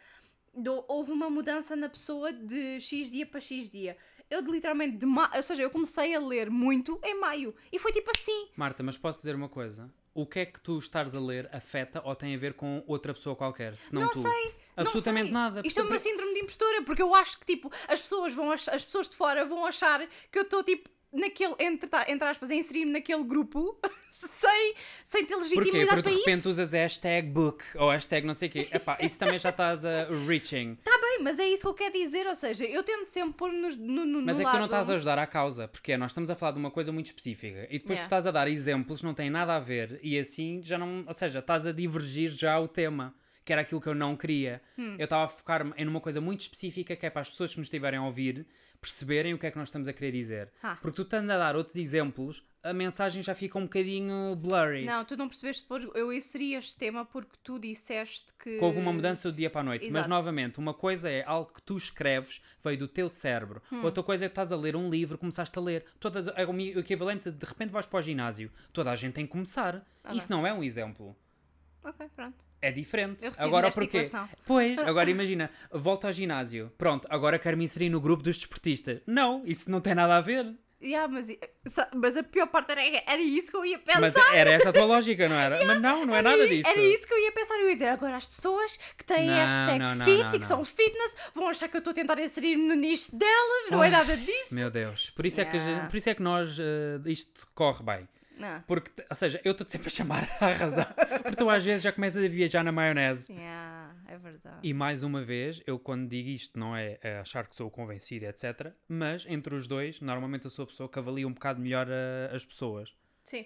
do- houve uma mudança na pessoa de X dia para X dia. Eu de, literalmente, de ma... ou seja, eu comecei a ler muito em maio e foi tipo assim. Marta, mas posso dizer uma coisa? O que é que tu estás a ler afeta ou tem a ver com outra pessoa qualquer? Se não, Não tu? sei, Absolutamente nada. Isto é Porque- meu síndrome de impostora, porque eu acho que tipo, as pessoas vão ach- as pessoas de fora vão achar que eu estou tipo naquele, entre, entre aspas, a inserir-me naquele grupo sem, sem ter Porquê? legitimidade Porque de para repente isso. usas hashtag book ou hashtag não sei o quê. Epá, isso também já estás a reaching. Tá bem, mas é isso que eu quero dizer, ou seja, eu tento sempre pôr no, no, no Mas no é que tu não lado- estás a ajudar à causa, porque nós estamos a falar de uma coisa muito específica e depois Yeah. tu estás a dar exemplos que não têm nada a ver e assim já não. Ou seja, estás a divergir já o tema, que era aquilo que eu não queria. Hum. Eu estava a focar-me em uma coisa muito específica que é para as pessoas que nos estiverem a ouvir perceberem o que é que nós estamos a querer dizer. Ah. Porque tu estando a dar outros exemplos, a mensagem já fica um bocadinho blurry. Não, tu não percebeste por eu inseri este tema porque tu disseste que Que houve uma mudança do dia para a noite. Mas Exato. novamente, uma coisa é algo que tu escreves, veio do teu cérebro. Hum. Outra coisa é que estás a ler um livro, começaste a ler. Todas, é o equivalente de, de repente vais para o ginásio. Toda a gente tem que começar. Ah, Isso não é um exemplo. Ok, pronto. É diferente. Agora porquê? Pois, agora imagina, volta ao ginásio. Pronto, agora quero me inserir no grupo dos desportistas. Não, isso não tem nada a ver. Yeah, mas, sa- mas a pior parte era, era isso que eu ia pensar. Mas era esta a tua lógica, não era? Mas não, não é nada disso. Era isso que eu ia pensar. Eu ia dizer agora as pessoas que têm Não, hashtag não, não, fit não, e que são fitness vão achar que eu estou a tentar inserir-me no nicho delas. Não é nada disso. Meu Deus. Por isso, é, que Yeah. por isso é que nós, eh, isto corre bem. Não. Porque, ou seja, eu estou sempre a chamar à razão. Porque tu às vezes já começas a viajar na maionese. Yeah. é verdade. E mais uma vez, eu quando digo isto não é, é achar que sou convencido, etc. Mas entre os dois, normalmente eu sou a pessoa que avalia um bocado melhor a- as pessoas. Sim.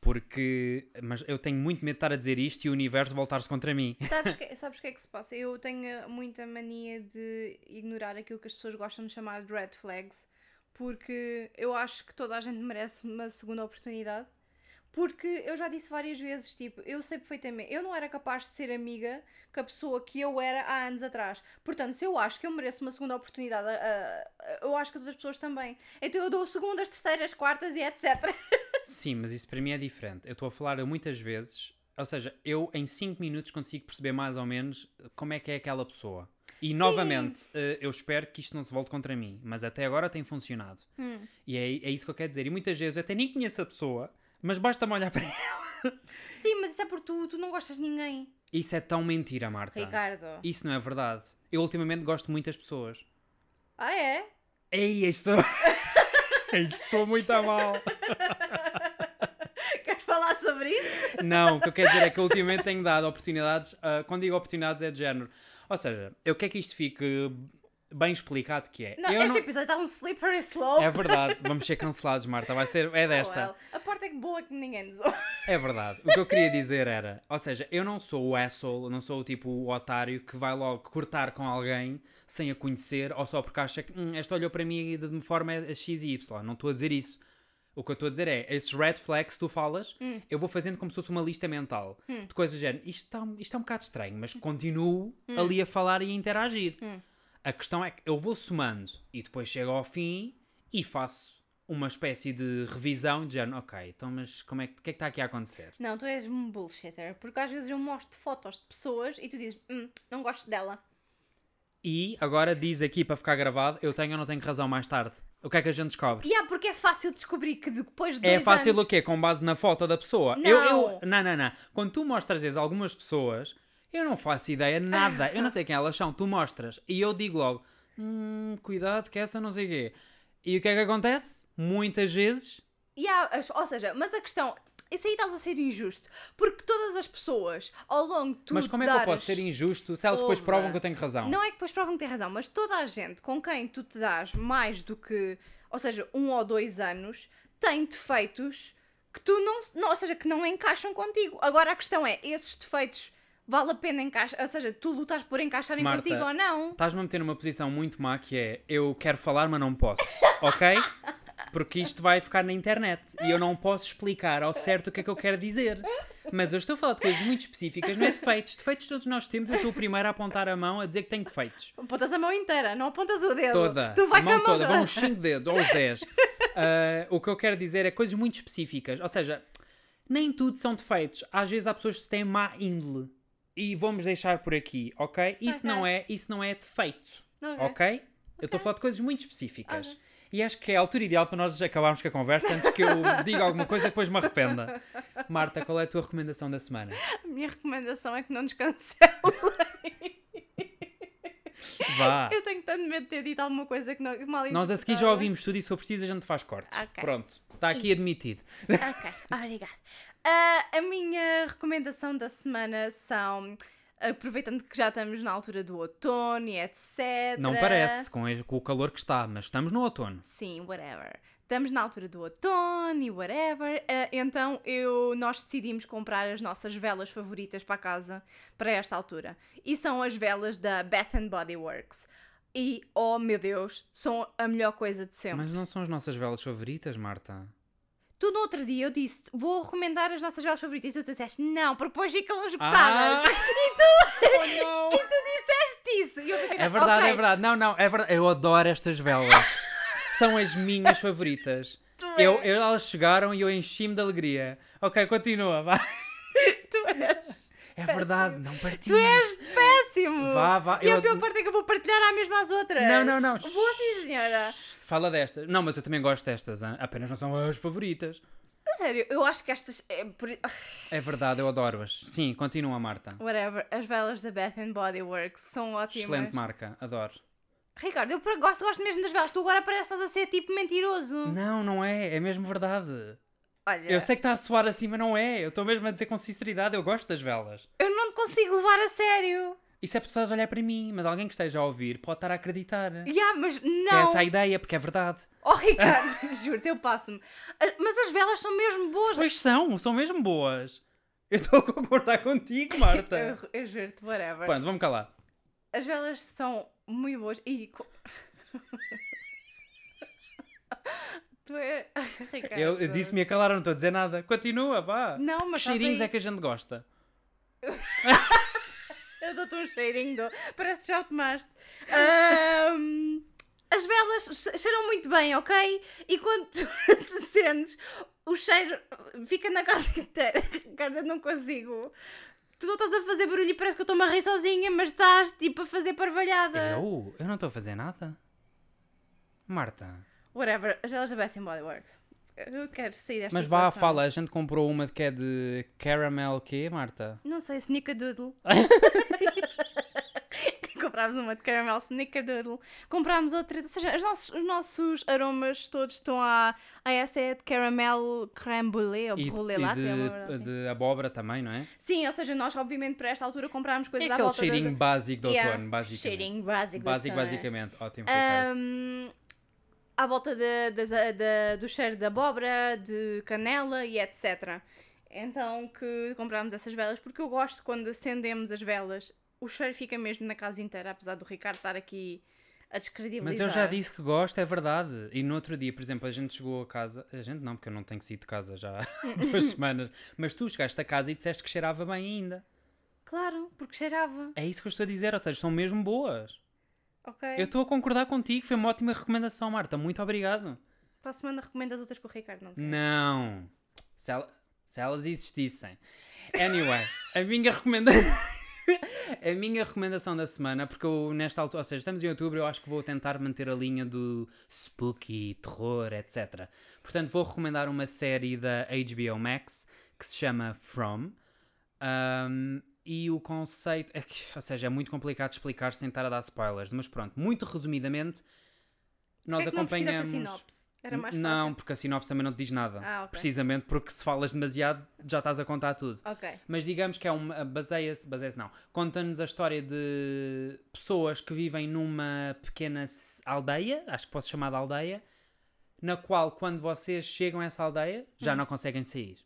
Porque. Mas eu tenho muito medo de estar a dizer isto e o universo voltar-se contra mim. Sabes o que, sabes que é que se passa? Eu tenho muita mania de ignorar aquilo que as pessoas gostam de chamar de red flags, porque eu acho que toda a gente merece uma segunda oportunidade. Porque eu já disse várias vezes, tipo, eu sei perfeitamente, eu não era capaz de ser amiga com a pessoa que eu era há anos atrás. Portanto, se eu acho que eu mereço uma segunda oportunidade, ah, eu acho que as outras pessoas também. Então eu dou segundas, terceiras, quartas e etc. Sim, mas isso para mim é diferente. Eu estou a falar muitas vezes, ou seja, eu em 5 minutos consigo perceber mais ou menos como é que é aquela pessoa. E novamente, eh, eu espero que isto não se volte contra mim, mas até agora tem funcionado. E é, é isso que eu quero dizer. E muitas vezes eu até nem conheço a pessoa, mas basta-me olhar para ela. Sim, mas isso é por tu, tu não gostas de ninguém. Isso é tão mentira, Marta. Ricardo. Isso não é verdade. Eu ultimamente gosto muito das pessoas. Ah, é? Ei, isto isto sou muito a mal. Queres falar sobre isso? Não, o que eu quero dizer é que ultimamente tenho dado oportunidades. ah, quando digo oportunidades é de género. Ou seja, eu quero que isto fique bem explicado que é. Não, eu este não- episódio está um slippery slope. É verdade, vamos ser cancelados, Marta. Vai ser. É Oh, desta. well. A parte é boa que ninguém nos ouve. É verdade. O que eu queria dizer era, ou seja, eu não sou o asshole, não sou o tipo o otário que vai logo cortar com alguém sem a conhecer ou só porque acha que hum, esta olhou para mim de uma forma X e Y. Não estou a dizer isso. O que eu estou a dizer é, esses red flags que tu falas, eu vou fazendo como se fosse uma lista mental de coisas do género. Isto, está, isto é um bocado estranho, mas continuo ali a falar e a interagir. A questão é que eu vou somando e depois chego ao fim e faço uma espécie de revisão de género, ok, então mas como é que, o que é que está aqui a acontecer? Não, tu és um bullshitter. Porque às vezes eu mostro fotos de pessoas e tu dizes, hum, não gosto dela. E agora diz aqui para ficar gravado, eu tenho ou não tenho razão mais tarde. O que é que a gente descobre? E há porque é fácil descobrir que depois de É dois fácil anos... o quê? Com base na foto da pessoa? Não. Eu, eu, não, não, não. Quando tu mostras às vezes algumas pessoas, eu não faço ideia nada. Eu não sei quem elas são. Tu mostras e eu digo logo, hum, cuidado que essa não sei o quê. E o que é que acontece? Muitas vezes as- ou seja, mas a questão... Isso aí estás a ser injusto. Porque todas as pessoas, ao longo de tu Mas como é que eu dares- posso ser injusto se elas depois provam que eu tenho razão? Não é que depois provam que tem razão, mas toda a gente com quem tu te dás mais do que, ou seja, um ou dois anos, tem defeitos que tu não, não ou seja, que não encaixam contigo. Agora a questão é, esses defeitos vale a pena encaixar, ou seja, tu lutas por encaixarem Marta, contigo ou não. Estás-me a meter numa posição muito má que é eu quero falar, mas não posso, ok? Porque isto vai ficar na internet e eu não posso explicar ao certo o que é que eu quero dizer. Mas eu estou a falar de coisas muito específicas, não é defeitos. Defeitos todos nós temos, eu sou o primeiro a apontar a mão a dizer que tenho defeitos. Apontas a mão inteira, não apontas o dedo. Toda. Tu vai a mão a mão toda. Vão uns 5 dedos ou os 10. o que eu quero dizer é coisas muito específicas. Ou seja, nem tudo são defeitos. Às vezes há pessoas que têm má índole. E vamos deixar por aqui, ok? Isso, Ok. Não, é, isso não é defeito. Ok. Ok? Eu estou a falar de coisas muito específicas. E acho que é a altura ideal para nós acabarmos com a conversa antes que eu diga alguma coisa e depois me arrependa. Marta, qual é a tua recomendação da semana? A minha recomendação é que não nos cancelem. Vá. Eu tenho tanto medo de ter dito alguma coisa que, não, mal Nós a seguir já ouvimos tudo e se for preciso a gente faz cortes. Ok. Pronto, está aqui admitido. Ok, obrigada. Ah, a minha recomendação da semana são, aproveitando que já estamos na altura do outono e etc. Não parece, com, o calor que está, mas estamos no outono. Sim, whatever. Estamos na altura do outono e whatever. Ah, então eu, nós decidimos comprar as nossas velas favoritas para a casa para esta altura. E são as velas da Bath and Body Works. E, oh meu Deus, são a melhor coisa de sempre. Mas não são as nossas velas favoritas, Marta? Tu no outro dia eu disse vou recomendar as nossas velas favoritas e tu disseste não, porque depois ficam Ah! esgotadas. Oh, não! E tu disseste isso. E eu fiquei, É verdade, "Ok, é verdade. Não, não, é verdade. Eu adoro estas velas. São as minhas favoritas. Tu Eu, eu- elas chegaram e eu enchi-me de alegria. Ok, continua, vá. tu és, É verdade, não tu partilhes. és péssimo. Vá, vá. E eu- a pior parte é que eu vou partilhar à mesma às outras. Não, não, não. Vou sim, senhora. Fala destas. Não, mas eu também gosto destas. hã? Apenas não são as favoritas. A Sério, eu acho que estas. é por- É verdade, eu adoro-as. Sim, continua, Marta. Whatever, as velas da Bath and Body Works são ótimas. Excelente marca, adoro. Ricardo, eu gosto, gosto mesmo das velas. Tu agora parece que estás a ser tipo mentiroso. Não, não é. É mesmo verdade. Olha, Eu sei que está a soar assim, mas não é. Eu estou mesmo a dizer com sinceridade. Eu gosto das velas. eu não te consigo levar a sério. Isso é a olhar para mim, mas alguém que esteja a ouvir pode estar a acreditar. Yeah, mas é não. essa a ideia, porque é verdade. Oh, Ricardo, juro-te, eu passo-me. Ah, Mas as velas são mesmo boas. Pois são, são mesmo boas. Eu estou a concordar contigo, Marta. Eu, eu juro-te, whatever. Pronto, vamos calar. As velas são muito boas e. tu é. Ricardo. Eu, eu disse-me a calar, não estou a dizer nada. Continua, vá. Não, mas cheirinhos aí- é que a gente gosta? Eu dou-te um cheirinho, dou. parece que já o tomaste. Ahm, as velas che- cheiram muito bem, ok? E quando tu se sentes, o cheiro fica na casa inteira. Ricardo, eu não consigo. Tu não estás a fazer barulho e parece que eu estou-me a rir sozinha, mas estás tipo a fazer parvalhada. Eu? Eu não estou a fazer nada. Marta. Whatever, as velas da Bath Body Works. Eu quero sair desta Mas vá, situação. fala, a gente comprou uma que é de caramel quê, Marta? Não sei, Snickerdoodle. Comprámos uma de caramel Snickerdoodle. Comprámos outra, ou seja, os nossos, os nossos aromas todos estão a. a essa é de caramel creme brûlée ou E, brûlée e latte. é de, assim. de abóbora também, não é? Sim, ou seja, nós obviamente para esta altura comprámos É coisas à aquele volta cheirinho das... básico do Yeah, outono, basicamente. Cheirinho básico. do outono, é. basicamente. Ótimo, Ricardo. À volta de- das- da- do cheiro de abóbora, de canela e etc. Então que comprámos essas velas, porque eu gosto quando acendemos as velas, o cheiro fica mesmo na casa inteira, apesar do Ricardo estar aqui a descredibilizar. Mas eu já disse que gosto, é verdade. E no outro dia, por exemplo, a gente chegou a casa. A gente não, porque eu não tenho saído de casa já há duas semanas. Mas tu chegaste a casa e disseste que cheirava bem ainda. Claro, porque cheirava. É isso que eu estou a dizer, ou seja, são mesmo boas. Ok. Eu estou a concordar contigo, foi uma ótima recomendação, Marta. Muito obrigado. Para a semana recomendo as outras que o Ricardo não. Não. Se, ela- se elas existissem. Anyway, a minha recomendação. a minha recomendação da semana, porque eu nesta altura, ou seja, estamos em outubro, eu acho que vou tentar manter a linha do spooky, terror, etc. Portanto, vou recomendar uma série da HBO Max que se chama From. Um, e o conceito, é que, ou seja, é muito complicado explicar sem estar a dar spoilers, mas pronto, muito resumidamente, nós é não acompanhamos. sinopse? Era mais fácil. Não, porque a sinopse também não te diz nada. Ah, ok. Precisamente porque se falas demasiado já estás a contar tudo. Ok. Mas digamos que é uma. baseia-se. baseia-se não. Conta-nos a história de pessoas que vivem numa pequena aldeia, acho que posso chamar de aldeia, na qual quando vocês chegam a essa aldeia já não conseguem sair.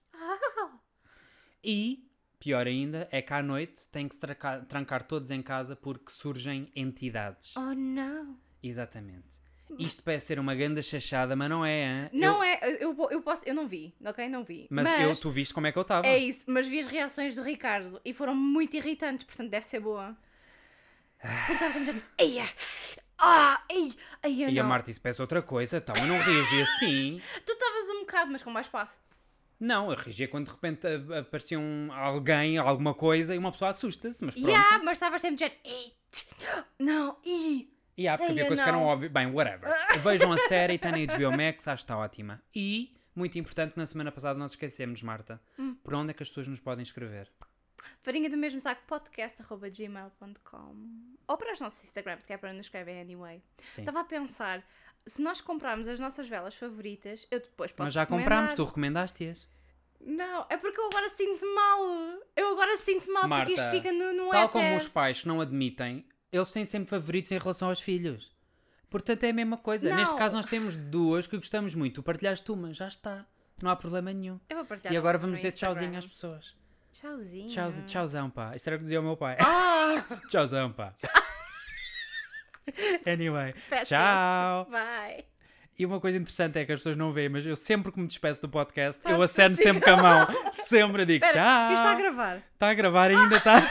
E, pior ainda, é que à noite têm que se trancar, trancar todos em casa porque surgem entidades. Oh não. Exatamente. Isto parece ser uma grande chachada, mas não é, hein? Não Eu- é, eu, eu, posso, eu não vi, ok? Não vi. Mas, eu, tu viste como é que eu estava. É isso, mas vi as reações do Ricardo e foram muito irritantes, portanto deve ser boa. Porque estava sempre eia, ah, ei, eia, E a não. Marta disse, peço outra coisa, então eu não reagi assim. Tu estavas um bocado, mas com mais espaço. Não, eu reagia quando de repente aparecia um, alguém, alguma coisa e uma pessoa assusta-se, mas pronto. Yeah, mas estavas sempre dizendo, ei, não. E há, porque havia coisas que eram não. óbvias. Bem, whatever. Vejam a série, está na HBO Max, acho que está ótima. E, muito importante, na semana passada nós esquecemos, Marta, Hum. por onde é que as pessoas nos podem escrever? Farinha do mesmo saco, podcast.gmail.com Ou para os nossos Instagrams, que é para nos escrever anyway. Sim. Estava a pensar, se nós comprarmos as nossas velas favoritas, eu depois posso Mas já recomendar. comprámos, tu recomendaste-as. Não, é porque eu agora sinto mal. Eu agora sinto mal porque isto Marta, fica no, no Tal éter. como os pais que não admitem, eles têm sempre favoritos em relação aos filhos. Portanto, é a mesma coisa. Não. Neste caso, nós temos duas que gostamos muito. Tu partilhaste uma, já está. Não há problema nenhum. Eu vou partilhar E agora vamos dizer Instagram. tchauzinho às pessoas. Tchauzinho. Tchauzinho, tchauzão, pá. Isso era o que dizia o meu pai. Ah, Tchauzão, pá. anyway, péssimo. tchau. Vai. E uma coisa interessante é que as pessoas não veem, mas eu sempre que me despeço do podcast, eu Faço aceno assim. sempre com a mão. Sempre digo Espera, tchau. isto está a gravar. Está a gravar ainda, está.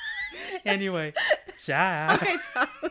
anyway, tchau. Ok, tchau.